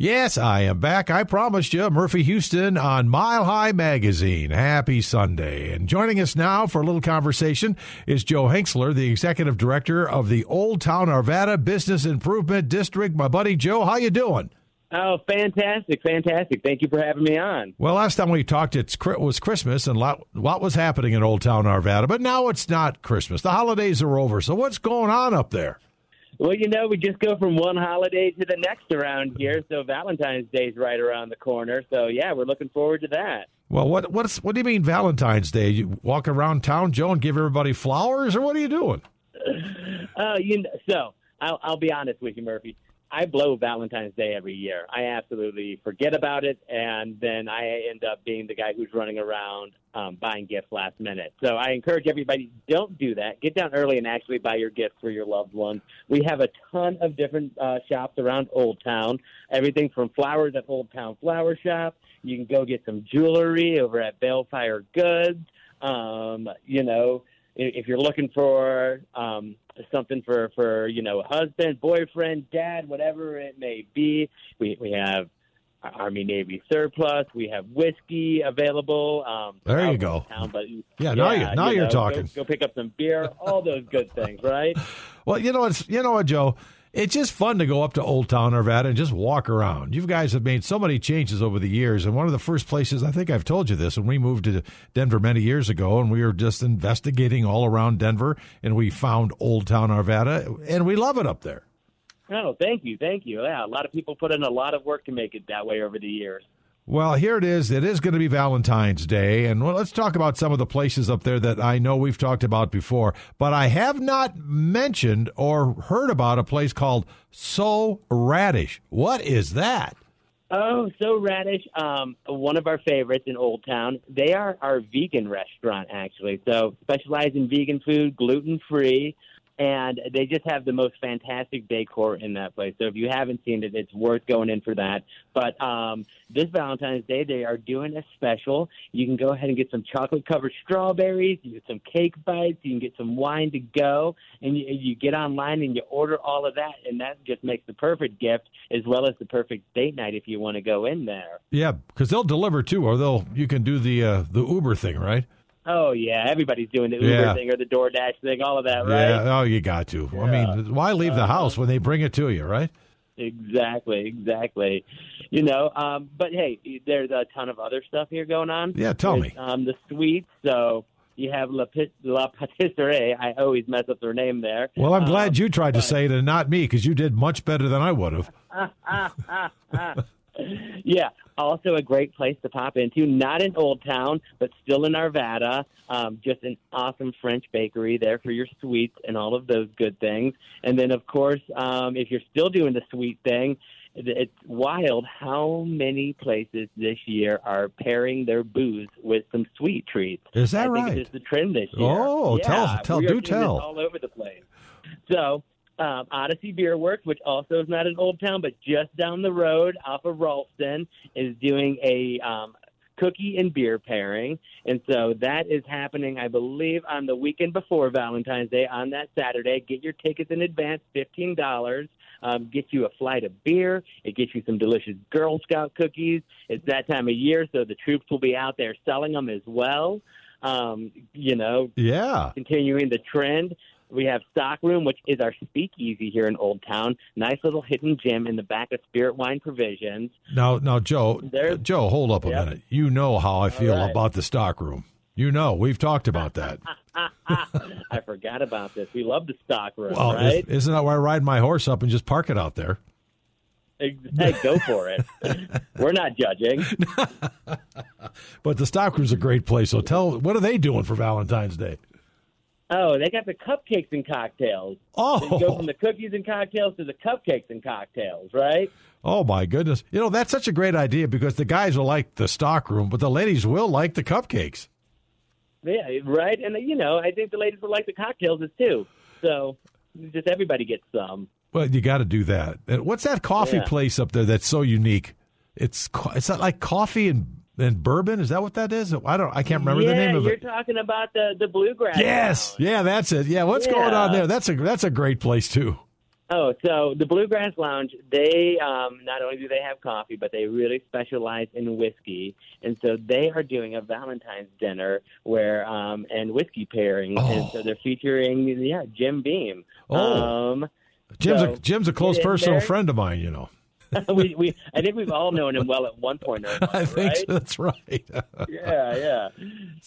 Yes, I am back. I promised you, Murphy Houston on Mile High Magazine. Happy Sunday. And joining us now for a little conversation is Joe Hengstler, the executive director of the Olde Town Arvada Business Improvement District. My buddy Joe, how you doing? Oh, fantastic, fantastic. Thank you for having me on. Well, last time we talked, it was Christmas and a lot, lot was happening in Olde Town Arvada, but now it's not Christmas. The holidays are over. So what's going on up there? Well, you know, we just go from one holiday to the next around here. So Valentine's Day is right around the corner. So yeah, we're looking forward to that. Well, what what's what do you mean Valentine's Day? You walk around town, Joe, and give everybody flowers, or what are you doing? Uh, you know, so I'll, I'll be honest with you, Murphy. I blow Valentine's Day every year. I absolutely forget about it, and then I end up being the guy who's running around um, buying gifts last minute. So I encourage everybody don't do that. Get down early and actually buy your gifts for your loved ones. We have a ton of different uh, shops around Old Town. Everything from flowers at Old Town Flower Shop. You can go get some jewelry over at Balefire Goods. Um, you know, if you're looking for um, something for for you know husband, boyfriend, dad, whatever it may be. We we have Army Navy surplus. We have whiskey available. Um, there you go. Town, but yeah, yeah, now you now you are talking. Go, go, pick up some beer. All those good things, right? well, you know what? You know what, Joe it's just fun to go up to Olde Town Arvada and just walk around. You guys have made so many changes over the years, and one of the first places I think I've told you this when we moved to Denver many years ago, and we were just investigating all around Denver, and we found Olde Town Arvada, and we love it up there. Oh, thank you, thank you. Yeah, a lot of people put in a lot of work to make it that way over the years. Well, here it is. It is going to be Valentine's Day. And well, let's talk about some of the places up there that I know we've talked about before. But I have not mentioned or heard about a place called So Radish. What is that? Oh, So Radish, um, one of our favorites in Old Town. They are our vegan restaurant, actually. So specialize in vegan food, gluten free and they just have the most fantastic decor in that place. So if you haven't seen it, it's worth going in for that. But um, this Valentine's Day, they are doing a special. You can go ahead and get some chocolate covered strawberries, you get some cake bites, you can get some wine to go, and you, you get online and you order all of that, and that just makes the perfect gift as well as the perfect date night if you want to go in there. Yeah, because they'll deliver too, or they'll you can do the uh, the Uber thing, right? Oh yeah, everybody's doing the Uber yeah. thing or the DoorDash thing, all of that, right? Yeah. Oh, you got to. Yeah. I mean, why leave the uh, house when they bring it to you, right? Exactly, exactly. You know, um, but hey, there's a ton of other stuff here going on. Yeah, tell there's, me. Um, the sweets. So you have La, La Patisserie. I always mess up their name there. Well, I'm glad um, you tried but, to say it and not me because you did much better than I would have. yeah, also a great place to pop into. Not in Old Town, but still in Arvada. Um, just an awesome French bakery there for your sweets and all of those good things. And then, of course, um, if you're still doing the sweet thing, it's wild how many places this year are pairing their booze with some sweet treats. Is that I right? Think it's the trend this year. Oh, yeah, tell, tell, do tell. all over the place. So um, Odyssey Beer Works, which also is not in Old Town, but just down the road off of Ralston, is doing a um, cookie and beer pairing. And so that is happening, I believe, on the weekend before Valentine's Day on that Saturday. Get your tickets in advance, $15. Um, get you a flight of beer. It gets you some delicious Girl Scout cookies. It's that time of year, so the troops will be out there selling them as well. Um, you know, yeah, continuing the trend. We have Stock Room, which is our speakeasy here in Old Town. Nice little hidden gym in the back of Spirit Wine Provisions. Now, now, Joe, There's, Joe, hold up a yep. minute. You know how I feel right. about the Stock Room. You know, we've talked about that. I forgot about this. We love the Stock Room, well, right? Isn't that where I ride my horse up and just park it out there? Hey, go for it. We're not judging. but the Stock Room's a great place. So tell, what are they doing for Valentine's Day? Oh, they got the cupcakes and cocktails. Oh, they go from the cookies and cocktails to the cupcakes and cocktails, right? Oh my goodness! You know that's such a great idea because the guys will like the stock room, but the ladies will like the cupcakes. Yeah, right. And you know, I think the ladies will like the cocktails too. So just everybody gets some. Well, you got to do that. What's that coffee yeah. place up there that's so unique? It's it's not like coffee and and bourbon. Is that what that is? I don't. I can't remember yeah, the name of you're it. You're talking about the the bluegrass. Yes. Yeah, that's it. Yeah, what's yeah. going on there? That's a that's a great place too. Oh, so the Bluegrass Lounge, they um, not only do they have coffee, but they really specialize in whiskey, and so they are doing a Valentine's dinner where um, and whiskey pairing, Oh. and so they're featuring yeah Jim Beam. Oh. Um, Jim's So, a Jim's a close personal friend of mine. You know, we, we I think we've all known him well at one point or another, I think right? that's right. yeah, yeah.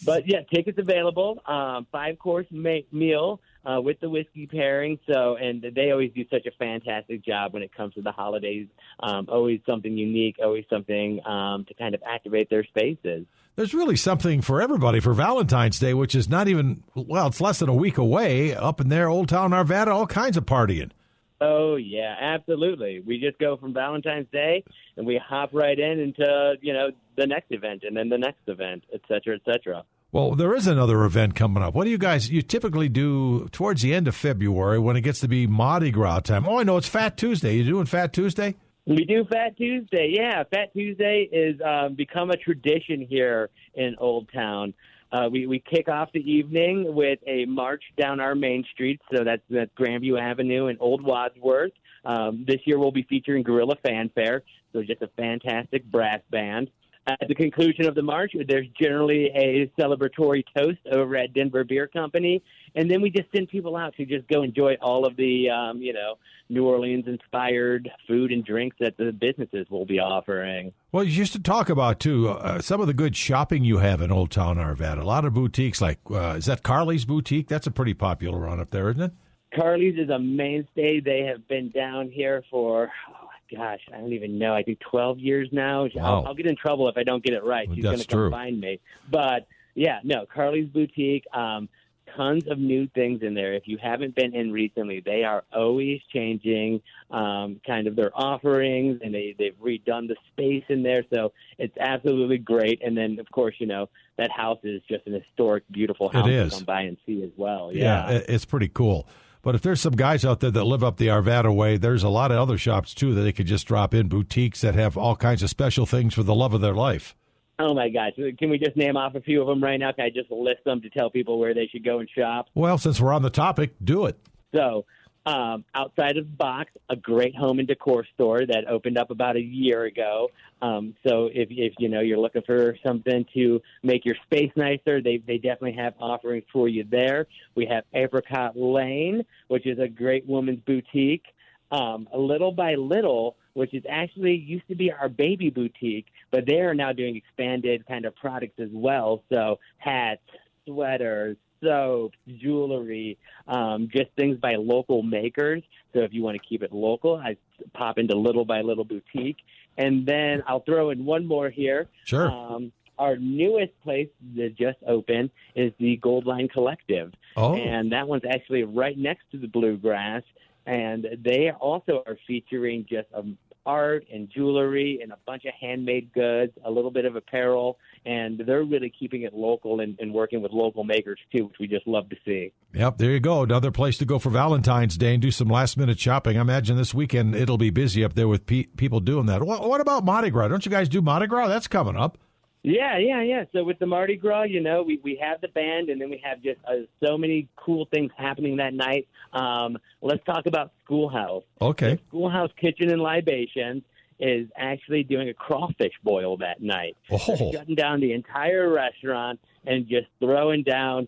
But yeah, tickets available. Um, five course ma- meal uh, with the whiskey pairing. So, and they always do such a fantastic job when it comes to the holidays. Um, always something unique. Always something um, to kind of activate their spaces. There's really something for everybody for Valentine's Day, which is not even well, it's less than a week away. Up in there, Olde Town Arvada, all kinds of partying. Oh yeah, absolutely. We just go from Valentine's Day and we hop right in into you know the next event and then the next event, et cetera, et cetera. Well, there is another event coming up. What do you guys you typically do towards the end of February when it gets to be Mardi Gras time? Oh, I know it's Fat Tuesday. You doing Fat Tuesday? We do Fat Tuesday. Yeah, Fat Tuesday is um, become a tradition here in Old Town. Uh, we we kick off the evening with a march down our main street. So that's that's Grandview Avenue and Old Wadsworth. Um, this year we'll be featuring Guerrilla Fanfare. So just a fantastic brass band. At the conclusion of the march, there's generally a celebratory toast over at Denver Beer Company, and then we just send people out to just go enjoy all of the, um, you know, New Orleans inspired food and drinks that the businesses will be offering. Well, you used to talk about too uh, some of the good shopping you have in Olde Town Arvada. A lot of boutiques, like uh, is that Carly's boutique? That's a pretty popular one up there, isn't it? Carly's is a mainstay. They have been down here for, oh gosh, I don't even know. I do 12 years now. Wow. I'll, I'll get in trouble if I don't get it right. Well, She's going to come true. find me. But yeah, no, Carly's Boutique. Um, tons of new things in there. If you haven't been in recently, they are always changing um, kind of their offerings, and they they've redone the space in there, so it's absolutely great. And then, of course, you know that house is just an historic, beautiful house is. to come by and see as well. Yeah, it- it's pretty cool. But if there's some guys out there that live up the Arvada way, there's a lot of other shops too that they could just drop in boutiques that have all kinds of special things for the love of their life. Oh my gosh! Can we just name off a few of them right now? Can I just list them to tell people where they should go and shop? Well, since we're on the topic, do it. So, um, outside of the box, a great home and decor store that opened up about a year ago. Um, so, if, if you know you're looking for something to make your space nicer, they they definitely have offerings for you there. We have Apricot Lane, which is a great woman's boutique. Um, little by little, which is actually used to be our baby boutique, but they are now doing expanded kind of products as well. So hats, sweaters, soaps, jewelry, um, just things by local makers. So if you want to keep it local, I pop into Little by Little Boutique. And then I'll throw in one more here. Sure. Um, our newest place that just opened is the Gold Line Collective. Oh. And that one's actually right next to the Bluegrass. And they also are featuring just um, art and jewelry and a bunch of handmade goods, a little bit of apparel. And they're really keeping it local and, and working with local makers too, which we just love to see. Yep, there you go. Another place to go for Valentine's Day and do some last minute shopping. I imagine this weekend it'll be busy up there with pe- people doing that. What, what about Mardi Gras? Don't you guys do Mardi Gras? That's coming up. Yeah, yeah, yeah. So with the Mardi Gras, you know, we, we have the band, and then we have just uh, so many cool things happening that night. Um, let's talk about Schoolhouse. Okay. Schoolhouse Kitchen and Libations is actually doing a crawfish boil that night. Oh. Shutting down the entire restaurant and just throwing down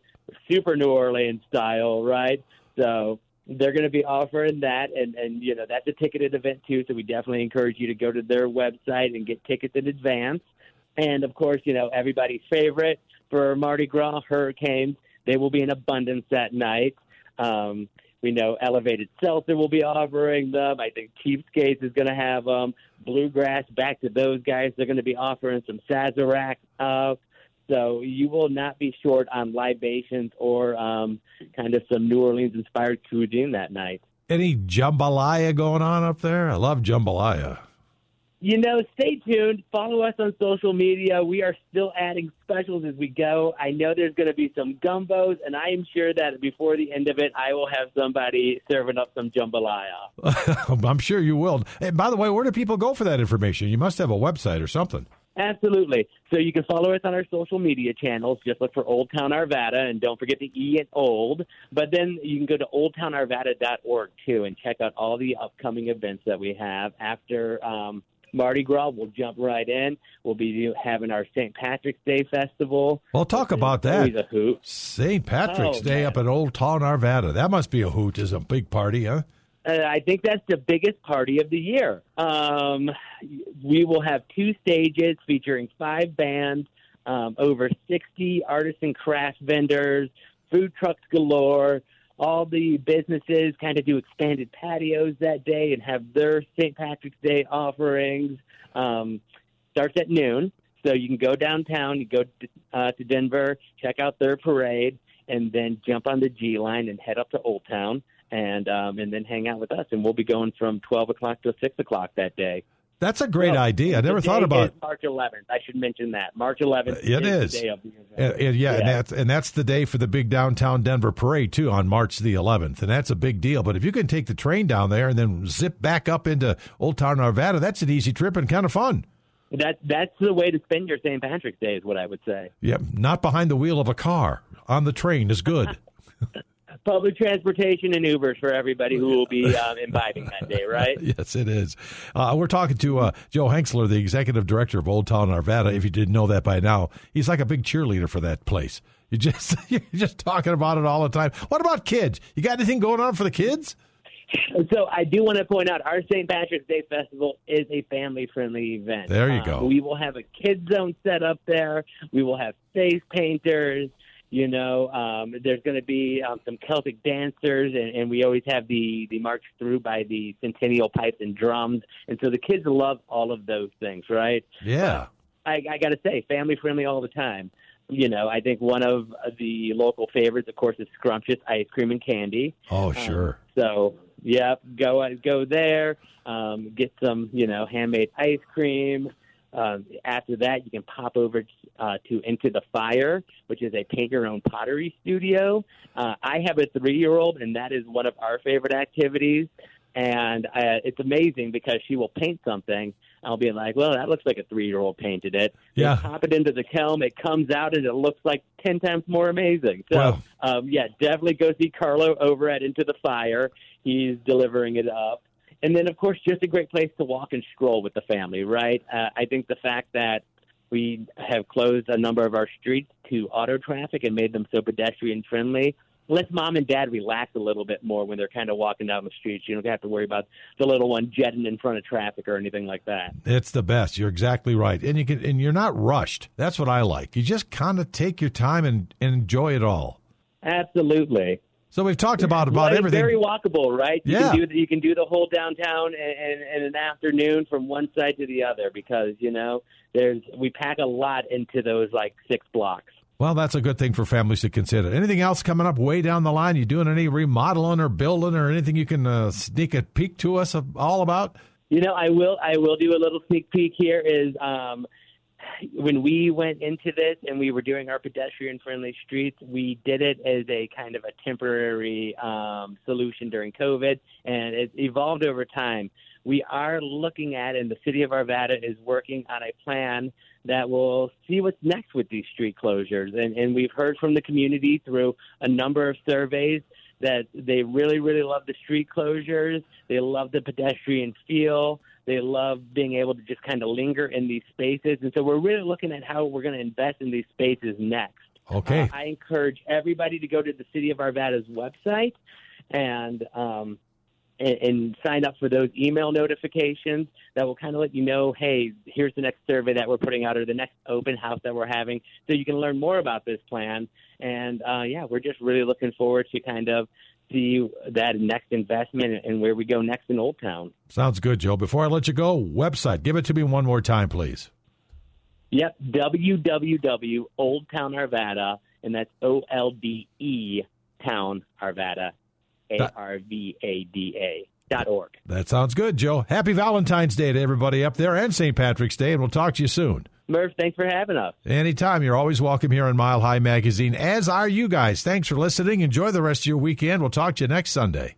super New Orleans style, right? So they're going to be offering that, and and you know that's a ticketed event too. So we definitely encourage you to go to their website and get tickets in advance. And of course, you know everybody's favorite for Mardi Gras hurricanes. They will be in abundance that night. Um, we know Elevated Seltzer will be offering them. I think Cheapskates is going to have them. Bluegrass, back to those guys. They're going to be offering some Sazerac. Uh, so you will not be short on libations or um, kind of some New Orleans inspired cuisine that night. Any jambalaya going on up there? I love jambalaya. You know, stay tuned. Follow us on social media. We are still adding specials as we go. I know there's going to be some gumbos, and I am sure that before the end of it, I will have somebody serving up some jambalaya. I'm sure you will. Hey, by the way, where do people go for that information? You must have a website or something. Absolutely. So you can follow us on our social media channels. Just look for Olde Town Arvada, and don't forget the E at Old. But then you can go to oldetownarvada.org too and check out all the upcoming events that we have after. Um, Mardi Gras. We'll jump right in. We'll be having our St. Patrick's Day festival. Well, talk about that. A hoot. St. Patrick's Oh, Day man. up at Olde Town Arvada. That must be a hoot. Is a big party, huh? Uh, I think that's the biggest party of the year. Um, we will have two stages featuring five bands, um, over 60 artists and craft vendors, food trucks galore. All the businesses kind of do expanded patios that day and have their St. Patrick's Day offerings. Um, starts at noon, so you can go downtown, you go to, uh, to Denver, check out their parade, and then jump on the G line and head up to Old Town and um, and then hang out with us. And we'll be going from twelve o'clock to six o'clock that day. That's a great idea. I never thought about it. March 11th. I should mention that March 11th. It is, is. the day of the event. And, and yeah, and that's and that's the day for the big downtown Denver parade too on March the 11th, and that's a big deal. But if you can take the train down there and then zip back up into Olde Town Arvada, that's an easy trip and kind of fun. That that's the way to spend your St. Patrick's Day, is what I would say. Yep, not behind the wheel of a car on the train is good. Public transportation and Ubers for everybody who will be um, imbibing that day, right? yes, it is. Uh, we're talking to uh, Joe Hengstler, the executive director of Olde Town Arvada. If you didn't know that by now, he's like a big cheerleader for that place. You just you're just talking about it all the time. What about kids? You got anything going on for the kids? So I do want to point out our St. Patrick's Day Festival is a family-friendly event. There you Uh, go. we will have a kids zone set up there. We will have face painters. You know, um, there's going to be um, some Celtic dancers, and, and we always have the the march through by the Centennial pipes and drums, and so the kids love all of those things, right? Yeah. I, I got to say, family friendly all the time. You know, I think one of the local favorites, of course, is Scrumptious Ice Cream and Candy. Oh, Um, sure. so, yep, go go there, um, get some, you know, handmade ice cream. Um, after that, you can pop over uh, to Into the Fire, which is a paint your own pottery studio. Uh, I have a three year old, and that is one of our favorite activities. And uh, it's amazing because she will paint something. I'll be like, well, that looks like a three year old painted it. They Yeah. pop it into the kiln, it comes out, and it looks like 10 times more amazing. So, Wow. um, yeah, definitely go see Carlo over at Into the Fire. He's delivering it up. And then, of course, just a great place to walk and stroll with the family, right? Uh, I think the fact that we have closed a number of our streets to auto traffic and made them so pedestrian friendly lets mom and dad relax a little bit more when they're kind of walking down the streets. You don't have to worry about the little one jetting in front of traffic or anything like that. It's the best. You're exactly right, and you can, and you're not rushed. That's what I like. You just kind of take your time and, and enjoy it all. Absolutely. So we've talked about about Well, everything. very walkable, right? You Yeah. can do the, you can do the whole downtown in, in, in an afternoon from one side to the other because you know there's we pack a lot into those like six blocks. well, that's a good thing for families to consider. Anything else coming up way down the line? You doing any remodeling or building or anything you can uh, sneak a peek to us all about? You know, I will I will do a little sneak peek here. Is um, when we went into this and we were doing our pedestrian friendly streets, we did it as a kind of a temporary um, solution during COVID, and it evolved over time. We are looking at, and the city of Arvada is working on a plan that will see what's next with these street closures. And, and we've heard from the community through a number of surveys that they really, really love the street closures. They love the pedestrian feel. They love being able to just kind of linger in these spaces. And so we're really looking at how we're going to invest in these spaces next. Okay. Uh, I encourage everybody to go to the City of Arvada's website and um, and, and sign up for those email notifications that will kind of let you know, hey, here's the next survey that we're putting out or the next open house that we're having, so you can learn more about this plan. And uh, yeah, we're just really looking forward to kind of see that next investment and where we go next in Old Town. Sounds good, Joe. Before I let you go, website. Give it to me one more time, please. Yep, www. Old and that's O L D E Town Arvada, A R V A D A dot org. That sounds good, Joe. Happy Valentine's Day to everybody up there and St. Patrick's Day, and we'll talk to you soon. Murph, thanks for having us. Anytime. You're always welcome here on Mile High Magazine, as are you guys. Thanks for listening. Enjoy the rest of your weekend. We'll talk to you next Sunday.